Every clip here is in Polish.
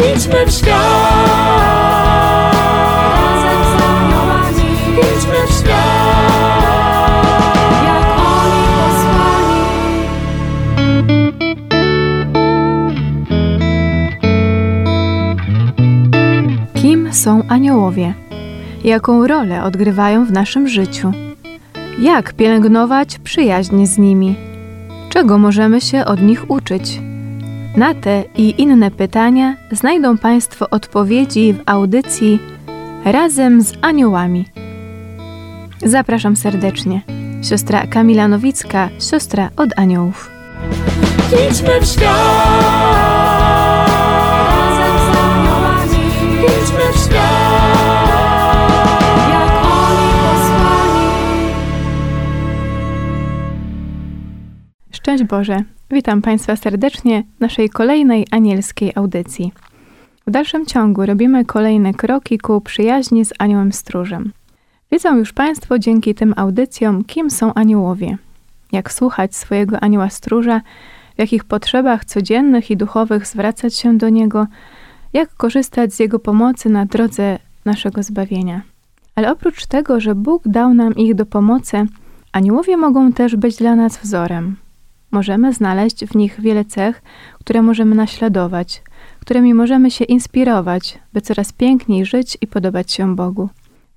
Idźmy w świat. Razem z Idźmy w świat. jak oni. Kim są aniołowie? Jaką rolę odgrywają w naszym życiu? Jak pielęgnować przyjaźń z nimi? Czego możemy się od nich uczyć? Na te i inne pytania znajdą Państwo odpowiedzi w audycji Razem z Aniołami. Zapraszam serdecznie. Siostra Kamila Nowicka, siostra od aniołów. Idźmy w świat. Szczęść Boże! Witam Państwa serdecznie w naszej kolejnej anielskiej audycji. W dalszym ciągu robimy kolejne kroki ku przyjaźni z aniołem stróżem. Wiedzą już Państwo dzięki tym audycjom, kim są aniołowie, jak słuchać swojego anioła stróża, w jakich potrzebach codziennych i duchowych zwracać się do niego, jak korzystać z jego pomocy na drodze naszego zbawienia. Ale oprócz tego, że Bóg dał nam ich do pomocy, aniołowie mogą też być dla nas wzorem. Możemy znaleźć w nich wiele cech, które możemy naśladować, którymi możemy się inspirować, by coraz piękniej żyć i podobać się Bogu.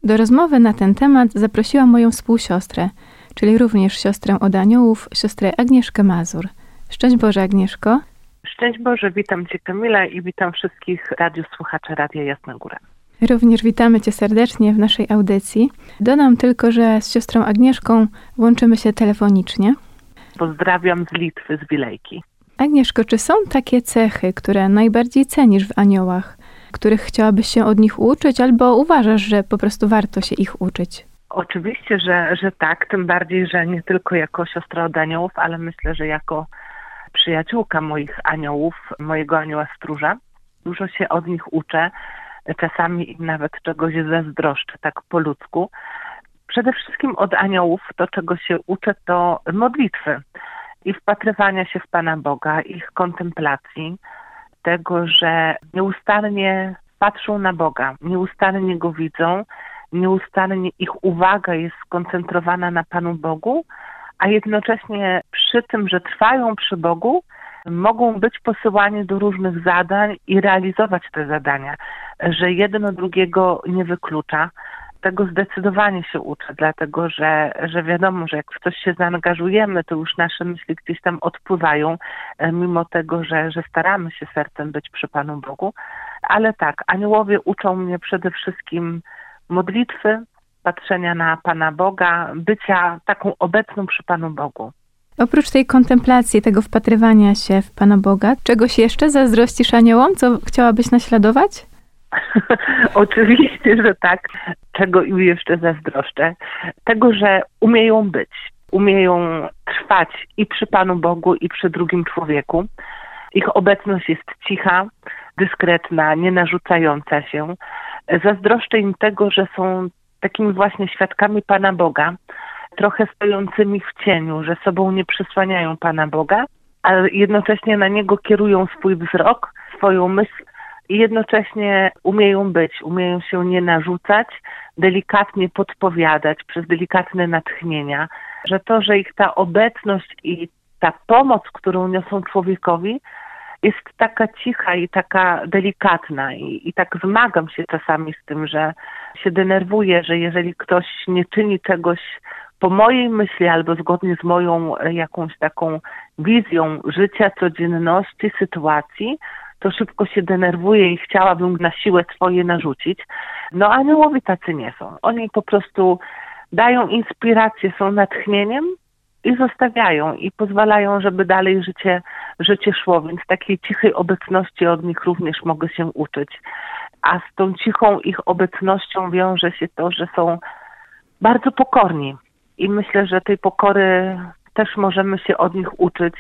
Do rozmowy na ten temat zaprosiłam moją współsiostrę, czyli również siostrę od aniołów, siostrę Agnieszkę Mazur. Szczęść Boże, Agnieszko. Szczęść Boże, witam Cię Kamila i witam wszystkich radiosłuchaczy Radia Jasna Góra. Również witamy Cię serdecznie w naszej audycji. Dodam tylko, że z siostrą Agnieszką łączymy się telefonicznie. Pozdrawiam z Litwy, z Wilejki. Agnieszko, czy są takie cechy, które najbardziej cenisz w aniołach, których chciałabyś się od nich uczyć, albo uważasz, że po prostu warto się ich uczyć? Oczywiście, że, że tak, tym bardziej, że nie tylko jako siostra od aniołów, ale myślę, że jako przyjaciółka moich aniołów, mojego anioła stróża. Dużo się od nich uczę, czasami nawet czegoś zazdroszczę, tak po ludzku. Przede wszystkim od aniołów to, czego się uczę, to modlitwy i wpatrywania się w Pana Boga, ich kontemplacji, tego, że nieustannie patrzą na Boga, nieustannie Go widzą, nieustannie ich uwaga jest skoncentrowana na Panu Bogu, a jednocześnie przy tym, że trwają przy Bogu, mogą być posyłani do różnych zadań i realizować te zadania, że jedno drugiego nie wyklucza. Tego zdecydowanie się uczę, dlatego że, że wiadomo, że jak w coś się zaangażujemy, to już nasze myśli gdzieś tam odpływają, e, mimo tego, że, że staramy się sercem być przy Panu Bogu. Ale tak, aniołowie uczą mnie przede wszystkim modlitwy, patrzenia na Pana Boga, bycia taką obecną przy Panu Bogu. Oprócz tej kontemplacji, tego wpatrywania się w Pana Boga, czegoś jeszcze zazdrościsz aniołom, co chciałabyś naśladować? Oczywiście, że tak. Czego im jeszcze zazdroszczę? Tego, że umieją być, umieją trwać i przy Panu Bogu, i przy drugim człowieku. Ich obecność jest cicha, dyskretna, nie narzucająca się. Zazdroszczę im tego, że są takimi właśnie świadkami Pana Boga, trochę stojącymi w cieniu, że sobą nie przysłaniają Pana Boga, ale jednocześnie na Niego kierują swój wzrok, swoją myśl i jednocześnie umieją być, umieją się nie narzucać, delikatnie podpowiadać przez delikatne natchnienia, że to, że ich ta obecność i ta pomoc, którą niosą człowiekowi, jest taka cicha i taka delikatna. I, i tak zmagam się czasami z tym, że się denerwuję, że jeżeli ktoś nie czyni czegoś po mojej myśli albo zgodnie z moją e, jakąś taką wizją życia, codzienności, sytuacji, to szybko się denerwuję i chciałabym na siłę swoje narzucić. No aniołowie tacy nie są. Oni po prostu dają inspirację, są natchnieniem i zostawiają i pozwalają, żeby dalej życie, życie szło, więc takiej cichej obecności od nich również mogę się uczyć. A z tą cichą ich obecnością wiąże się to, że są bardzo pokorni. I myślę, że tej pokory też możemy się od nich uczyć,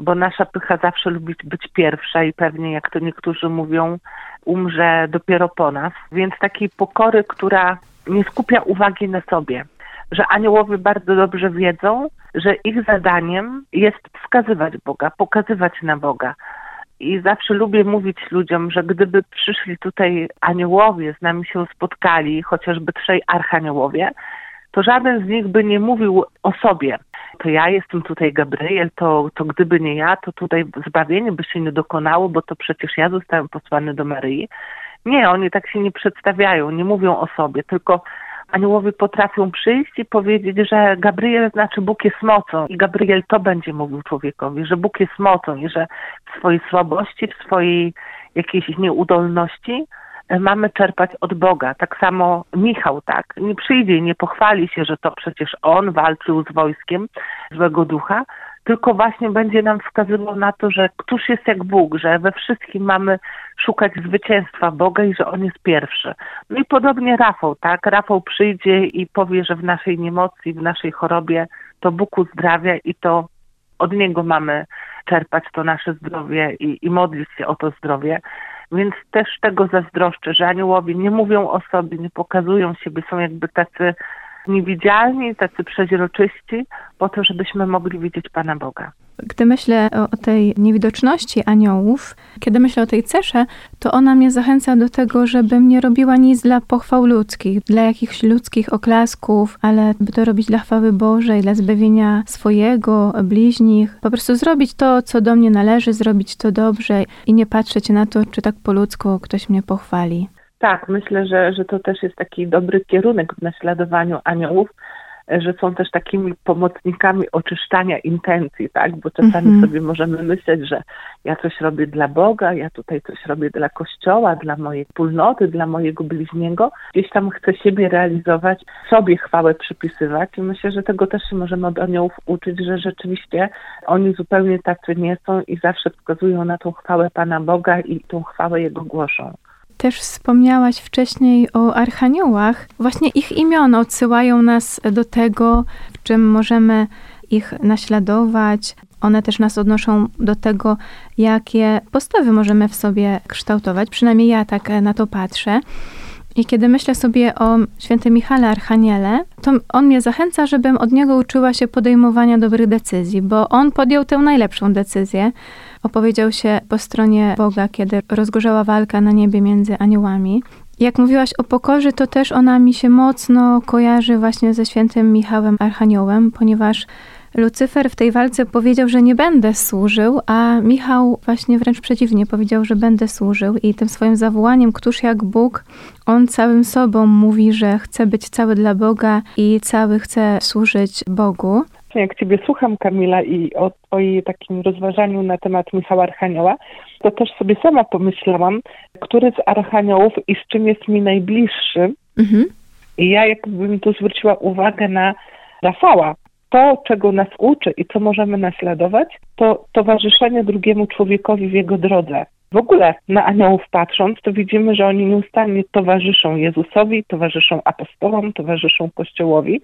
bo nasza pycha zawsze lubi być pierwsza i pewnie, jak to niektórzy mówią, umrze dopiero po nas. Więc takiej pokory, która nie skupia uwagi na sobie, że aniołowie bardzo dobrze wiedzą, że ich zadaniem jest wskazywać Boga, pokazywać na Boga. I zawsze lubię mówić ludziom, że gdyby przyszli tutaj aniołowie, z nami się spotkali, chociażby trzej archaniołowie, to żaden z nich by nie mówił o sobie. To ja jestem tutaj Gabriel, to, to gdyby nie ja, to tutaj zbawienie by się nie dokonało, bo to przecież ja zostałem posłany do Maryi. Nie, oni tak się nie przedstawiają, nie mówią o sobie, tylko aniołowie potrafią przyjść i powiedzieć, że Gabriel znaczy Bóg jest mocą i Gabriel to będzie mówił człowiekowi, że Bóg jest mocą i że w swojej słabości, w swojej jakiejś nieudolności mamy czerpać od Boga. Tak samo Michał, tak, nie przyjdzie i nie pochwali się, że to przecież on walczył z wojskiem złego ducha, tylko właśnie będzie nam wskazywał na to, że któż jest jak Bóg, że we wszystkim mamy szukać zwycięstwa Boga i że On jest pierwszy. No i podobnie Rafał, tak? Rafał przyjdzie i powie, że w naszej niemocy, w naszej chorobie to Bóg uzdrawia i to od Niego mamy czerpać to nasze zdrowie i, i modlić się o to zdrowie. Więc też tego zazdroszczę, że aniołowie nie mówią o sobie, nie pokazują siebie, są jakby tacy niewidzialni, tacy przeźroczyści, po to, żebyśmy mogli widzieć Pana Boga. Gdy myślę o, o, tej niewidoczności aniołów, kiedy myślę o tej cesze, to ona mnie zachęca do tego, żebym nie robiła nic dla pochwał ludzkich, dla jakichś ludzkich oklasków, ale by to robić dla chwały Bożej, dla zbawienia swojego, bliźnich. Po prostu zrobić to, co do mnie należy, zrobić to dobrze i nie patrzeć na to, czy tak po ludzku ktoś mnie pochwali. Tak, myślę, że, że to też jest taki dobry kierunek w naśladowaniu aniołów, że są też takimi pomocnikami oczyszczania intencji, tak? Bo czasami mm -hmm. sobie możemy myśleć, że ja coś robię dla Boga, ja tutaj coś robię dla Kościoła, dla mojej wspólnoty, dla mojego bliźniego. Gdzieś tam chcę siebie realizować, sobie chwałę przypisywać i myślę, że tego też się możemy od aniołów uczyć, że rzeczywiście oni zupełnie tacy nie są i zawsze wskazują na tą chwałę Pana Boga i tą chwałę Jego głoszą. Też wspomniałaś wcześniej o archaniołach. Właśnie ich imiona odsyłają nas do tego, w czym możemy ich naśladować. One też nas odnoszą do tego, jakie postawy możemy w sobie kształtować. Przynajmniej ja tak na to patrzę. I kiedy myślę sobie o świętym Michale Archaniele, to on mnie zachęca, żebym od niego uczyła się podejmowania dobrych decyzji, bo on podjął tę najlepszą decyzję. Opowiedział się po stronie Boga, kiedy rozgorzała walka na niebie między aniołami. Jak mówiłaś o pokorze, to też ona mi się mocno kojarzy właśnie ze świętym Michałem Archaniołem, ponieważ Lucyfer w tej walce powiedział, że nie będę służył, a Michał właśnie wręcz przeciwnie powiedział, że będę służył i tym swoim zawołaniem, któż jak Bóg, on całym sobą mówi, że chce być cały dla Boga i cały chce służyć Bogu. Jak Ciebie słucham, Kamila, i o Twoim takim rozważaniu na temat Michała Archanioła, to też sobie sama pomyślałam, który z Archaniołów i z czym jest mi najbliższy. Mhm. I ja jakbym tu zwróciła uwagę na Rafała, to, czego nas uczy i co możemy naśladować, to towarzyszenie drugiemu człowiekowi w jego drodze. W ogóle na aniołów patrząc, to widzimy, że oni nieustannie towarzyszą Jezusowi, towarzyszą apostołom, towarzyszą Kościołowi.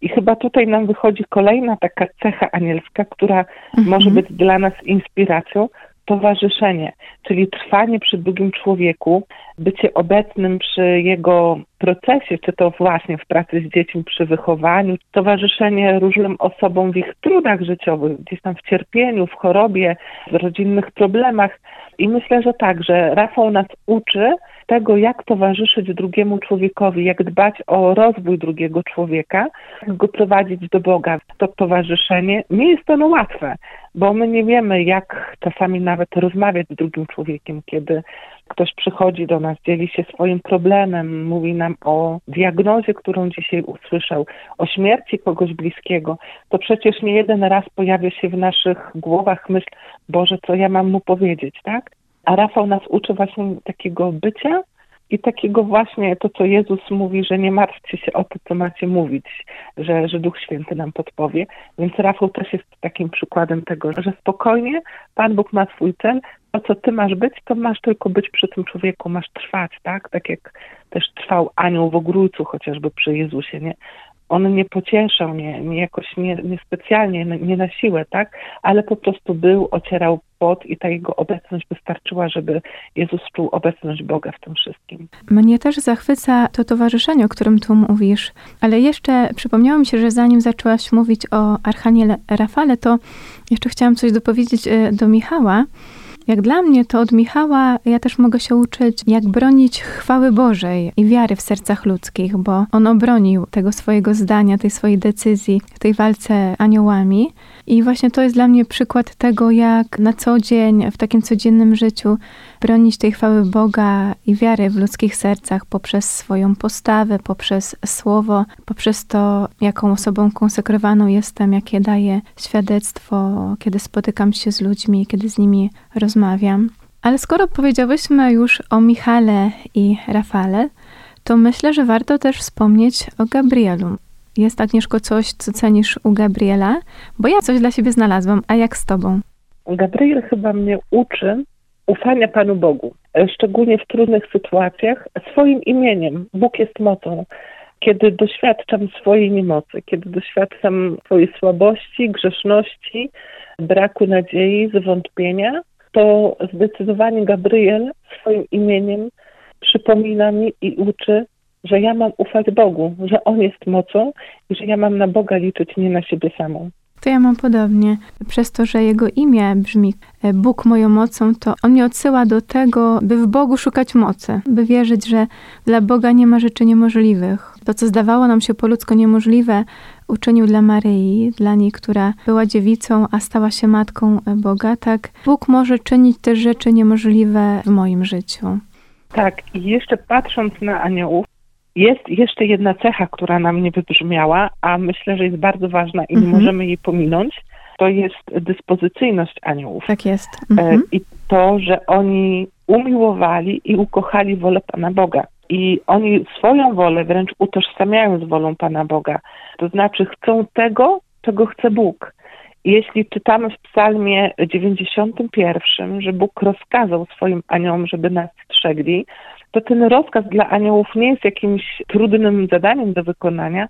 I chyba tutaj nam wychodzi kolejna taka cecha anielska, która mhm. może być dla nas inspiracją, towarzyszenie, czyli trwanie przy drugim człowieku, bycie obecnym przy jego procesie, czy to właśnie w pracy z dziećmi, przy wychowaniu, towarzyszenie różnym osobom w ich trudach życiowych, gdzieś tam w cierpieniu, w chorobie, w rodzinnych problemach. I myślę, że tak, że Rafał nas uczy tego, jak towarzyszyć drugiemu człowiekowi, jak dbać o rozwój drugiego człowieka, jak go prowadzić do Boga. To towarzyszenie nie jest ono łatwe, bo my nie wiemy, jak czasami nawet rozmawiać z drugim człowiekiem, kiedy ktoś przychodzi do nas, dzieli się swoim problemem, mówi nam o diagnozie, którą dzisiaj usłyszał, o śmierci kogoś bliskiego, to przecież nie jeden raz pojawia się w naszych głowach myśl, Boże, co ja mam mu powiedzieć, tak? A Rafał nas uczy właśnie takiego bycia i takiego właśnie to, co Jezus mówi, że nie martwcie się o to, co macie mówić, że, że Duch Święty nam podpowie. Więc Rafał też jest takim przykładem tego, że spokojnie Pan Bóg ma swój cel, to co ty masz być, to masz tylko być przy tym człowieku, masz trwać, tak? Tak jak też trwał anioł w ogrójcu chociażby przy Jezusie, nie? On nie pocieszał, nie, nie jakoś nie, nie specjalnie, nie na siłę, tak, ale po prostu był, ocierał pot i ta jego obecność wystarczyła, żeby Jezus czuł obecność Boga w tym wszystkim. Mnie też zachwyca to towarzyszenie, o którym tu mówisz, ale jeszcze przypomniało mi się, że zanim zaczęłaś mówić o Archaniele Rafale, to jeszcze chciałam coś dopowiedzieć e, do Michała, Jak dla mnie, to od Michała ja też mogę się uczyć, jak bronić chwały Bożej i wiary w sercach ludzkich, bo on obronił tego swojego zdania, tej swojej decyzji w tej walce aniołami. I właśnie to jest dla mnie przykład tego, jak na co dzień, w takim codziennym życiu bronić tej chwały Boga i wiary w ludzkich sercach poprzez swoją postawę, poprzez słowo, poprzez to, jaką osobą konsekrowaną jestem, jakie daję świadectwo, kiedy spotykam się z ludźmi, kiedy z nimi rozmawiam. Ale skoro powiedziałyśmy już o Michale i Rafale, to myślę, że warto też wspomnieć o Gabrielu. Jest, Agnieszko, coś, co cenisz u Gabriela? Bo ja coś dla siebie znalazłam, a jak z tobą? Gabriel chyba mnie uczy ufania Panu Bogu, szczególnie w trudnych sytuacjach, swoim imieniem. Bóg jest mocą. Kiedy doświadczam swojej niemocy, kiedy doświadczam swojej słabości, grzeszności, braku nadziei, zwątpienia, to zdecydowanie Gabriel swoim imieniem przypomina mi i uczy, że ja mam ufać Bogu, że On jest mocą i że ja mam na Boga liczyć, nie na siebie samą. To ja mam podobnie. Przez to, że jego imię brzmi e, Bóg moją mocą, to on mnie odsyła do tego, by w Bogu szukać mocy, by wierzyć, że dla Boga nie ma rzeczy niemożliwych. To, co zdawało nam się po ludzku niemożliwe, uczynił dla Maryi, dla niej, która była dziewicą, a stała się matką e, Boga, tak Bóg może czynić te rzeczy niemożliwe w moim życiu. Tak, i jeszcze patrząc na aniołów, jest jeszcze jedna cecha, która nam nie wybrzmiała, a myślę, że jest bardzo ważna i nie Mhm. możemy jej pominąć. To jest dyspozycyjność aniołów. Tak jest. E, Mhm. I to, że oni umiłowali i ukochali wolę Pana Boga. I oni swoją wolę wręcz utożsamiają z wolą Pana Boga. To znaczy chcą tego, czego chce Bóg. Jeśli czytamy w psalmie 91, że Bóg rozkazał swoim aniołom, żeby nas strzegli, to ten rozkaz dla aniołów nie jest jakimś trudnym zadaniem do wykonania,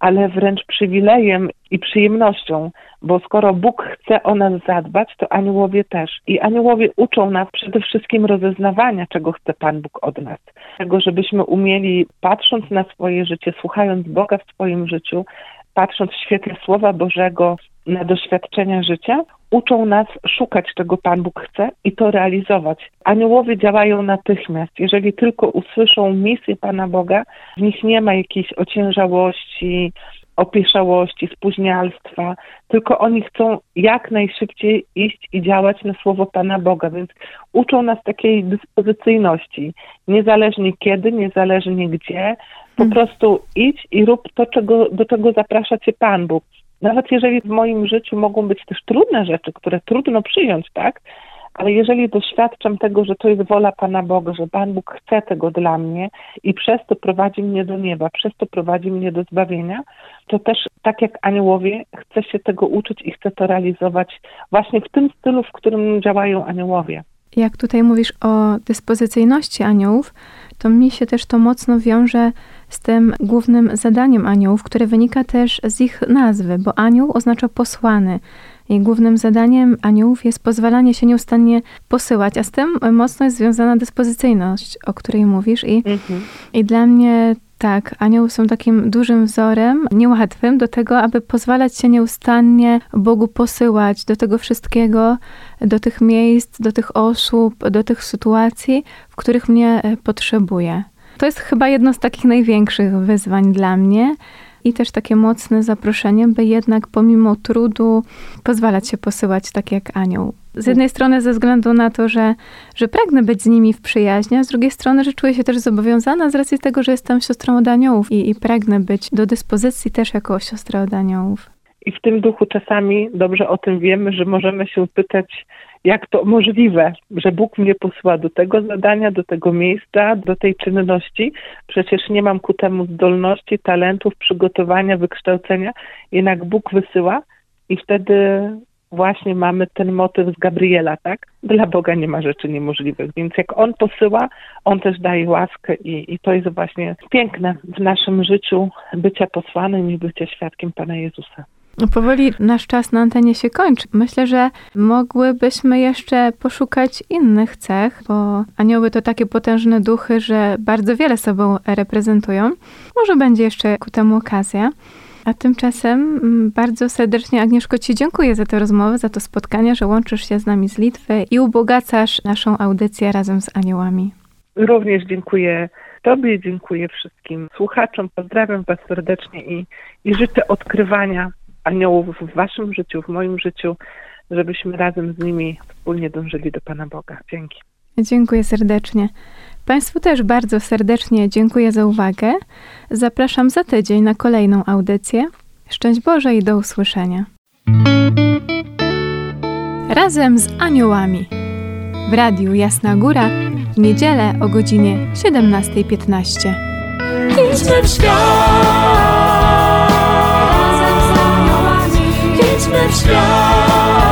ale wręcz przywilejem i przyjemnością, bo skoro Bóg chce o nas zadbać, to aniołowie też. I aniołowie uczą nas przede wszystkim rozeznawania, czego chce Pan Bóg od nas. Tego, żebyśmy umieli, patrząc na swoje życie, słuchając Boga w swoim życiu, patrząc w świetle Słowa Bożego na doświadczenia życia, uczą nas szukać, czego Pan Bóg chce i to realizować. Aniołowie działają natychmiast. Jeżeli tylko usłyszą misję Pana Boga, w nich nie ma jakiejś ociężałości, opieszałości, spóźnialstwa, tylko oni chcą jak najszybciej iść i działać na słowo Pana Boga, więc uczą nas takiej dyspozycyjności. Niezależnie kiedy, niezależnie gdzie, po Mm. prostu idź i rób to, czego, do czego zaprasza Cię Pan Bóg. Nawet jeżeli w moim życiu mogą być też trudne rzeczy, które trudno przyjąć, tak? Ale jeżeli doświadczam tego, że to jest wola Pana Boga, że Pan Bóg chce tego dla mnie i przez to prowadzi mnie do nieba, przez to prowadzi mnie do zbawienia, to też tak jak aniołowie chcę się tego uczyć i chcę to realizować właśnie w tym stylu, w którym działają aniołowie. Jak tutaj mówisz o dyspozycyjności aniołów, to mi się też to mocno wiąże z tym głównym zadaniem aniołów, które wynika też z ich nazwy, bo anioł oznacza posłany. I głównym zadaniem aniołów jest pozwalanie się nieustannie posyłać, a z tym mocno jest związana dyspozycyjność, o której mówisz. I, Mhm. i dla mnie tak, anioły są takim dużym wzorem, niełatwym do tego, aby pozwalać się nieustannie Bogu posyłać do tego wszystkiego, do tych miejsc, do tych osób, do tych sytuacji, w których mnie e, potrzebuje. To jest chyba jedno z takich największych wyzwań dla mnie i też takie mocne zaproszenie, by jednak pomimo trudu pozwalać się posyłać tak jak anioł. Z jednej strony ze względu na to, że, że pragnę być z nimi w przyjaźni, a z drugiej strony, że czuję się też zobowiązana z racji tego, że jestem siostrą od aniołów i, i pragnę być do dyspozycji też jako siostra od aniołów. I w tym duchu czasami dobrze o tym wiemy, że możemy się pytać, jak to możliwe, że Bóg mnie posła do tego zadania, do tego miejsca, do tej czynności. Przecież nie mam ku temu zdolności, talentów, przygotowania, wykształcenia. Jednak Bóg wysyła i wtedy właśnie mamy ten motyw z Gabriela, tak? Dla Boga nie ma rzeczy niemożliwych, więc jak On posyła, On też daje łaskę i, i to jest właśnie piękne w naszym życiu bycia posłanym i bycia świadkiem Pana Jezusa. Powoli nasz czas na antenie się kończy. Myślę, że mogłybyśmy jeszcze poszukać innych cech, bo anioły to takie potężne duchy, że bardzo wiele sobą reprezentują. Może będzie jeszcze ku temu okazja. A tymczasem mm, bardzo serdecznie Agnieszko Ci dziękuję za tę rozmowę, za to spotkanie, że łączysz się z nami z Litwy i ubogacasz naszą audycję razem z aniołami. Również dziękuję Tobie, dziękuję wszystkim słuchaczom, pozdrawiam Was serdecznie i, i życzę odkrywania aniołów w Waszym życiu, w moim życiu, żebyśmy razem z nimi wspólnie dążyli do Pana Boga. Dzięki. Dziękuję serdecznie. Państwu też bardzo serdecznie dziękuję za uwagę. Zapraszam za tydzień na kolejną audycję. Szczęść Boże i do usłyszenia. Razem z aniołami. W radiu Jasna Góra w niedzielę o godzinie 17.15. Idźmy w świat. Razem z aniołami Idźmy w świat.